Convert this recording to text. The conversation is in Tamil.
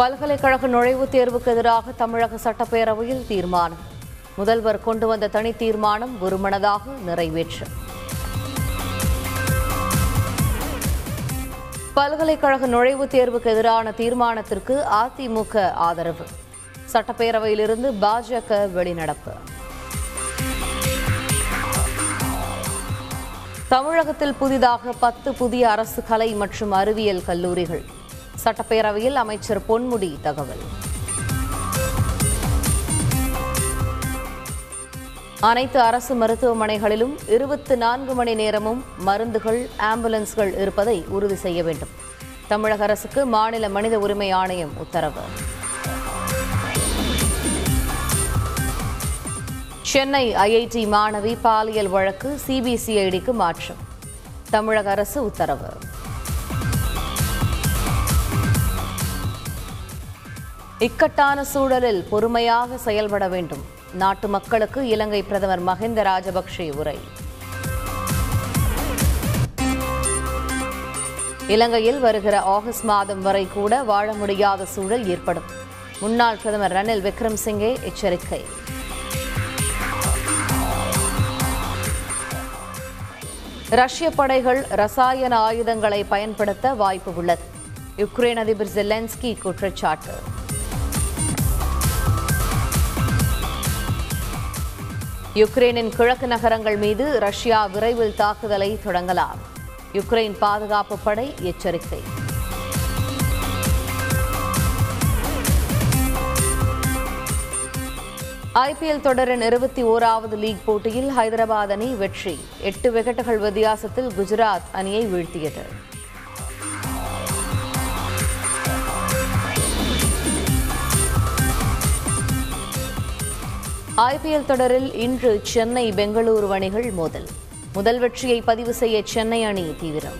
பல்கலைக்கழக நுழைவுத் தேர்வுக்கு எதிராக தமிழக சட்டப்பேரவையில் தீர்மானம். முதல்வர் கொண்டு வந்த தனி தீர்மானம் ஒருமனதாக நிறைவேற்று. பல்கலைக்கழக நுழைவுத் தேர்வுக்கு எதிரான தீர்மானத்திற்கு அதிமுக ஆதரவு. சட்டப்பேரவையிலிருந்து பாஜக வெளிநடப்பு. தமிழகத்தில் புதிதாக பத்து புதிய அரசு கலை மற்றும் அறிவியல் கல்லூரிகள். சட்டப்பேரவையில் அமைச்சர் பொன்முடி தகவல். அனைத்து அரசு மருத்துவமனைகளிலும் இருபத்தி நான்கு மணி நேரமும் மருந்துகள் ஆம்புலன்ஸ்கள் இருப்பதை உறுதி செய்ய வேண்டும். தமிழக அரசுக்கு மாநில மனித உரிமை ஆணையம் உத்தரவு. சென்னை ஐஐடி மாணவி பாலியல் வழக்கு சிபிசிஐடிக்கு மாற்றம். தமிழக அரசு உத்தரவு. இக்கட்டான சூழலில் பொறுமையாக செயல்பட வேண்டும். நாட்டு மக்களுக்கு இலங்கை பிரதமர் மஹிந்த ராஜபக்சே உரை. இலங்கையில் வருகிற ஆகஸ்ட் மாதம் வரை கூட வாழ முடியாத சூழல் ஏற்படும். முன்னாள் பிரதமர் ரணில் விக்ரம்சிங்கே எச்சரிக்கை. ரஷ்ய படைகள் ரசாயன ஆயுதங்களை பயன்படுத்த வாய்ப்பு உள்ளது. யுக்ரைன் அதிபர் ஜெலன்ஸ்கி குற்றச்சாட்டு. யுக்ரைனின் கிழக்கு நகரங்கள் மீது ரஷ்யா விரைவில் தாக்குதலை தொடங்கலாம். யுக்ரைன் பாதுகாப்பு படை எச்சரிக்கை. ஐபிஎல் தொடரின் இருபத்தி ஓராவது லீக் போட்டியில் ஹைதராபாத் அணி வெற்றி. எட்டு விக்கெட்டுகள் வித்தியாசத்தில் குஜராத் அணியை வீழ்த்தியது. ஐபிஎல் தொடரில் இன்று சென்னை பெங்களூரு அணிகள் மோதல். முதல் வெற்றியை பதிவு செய்ய சென்னை அணி தீவிரம்.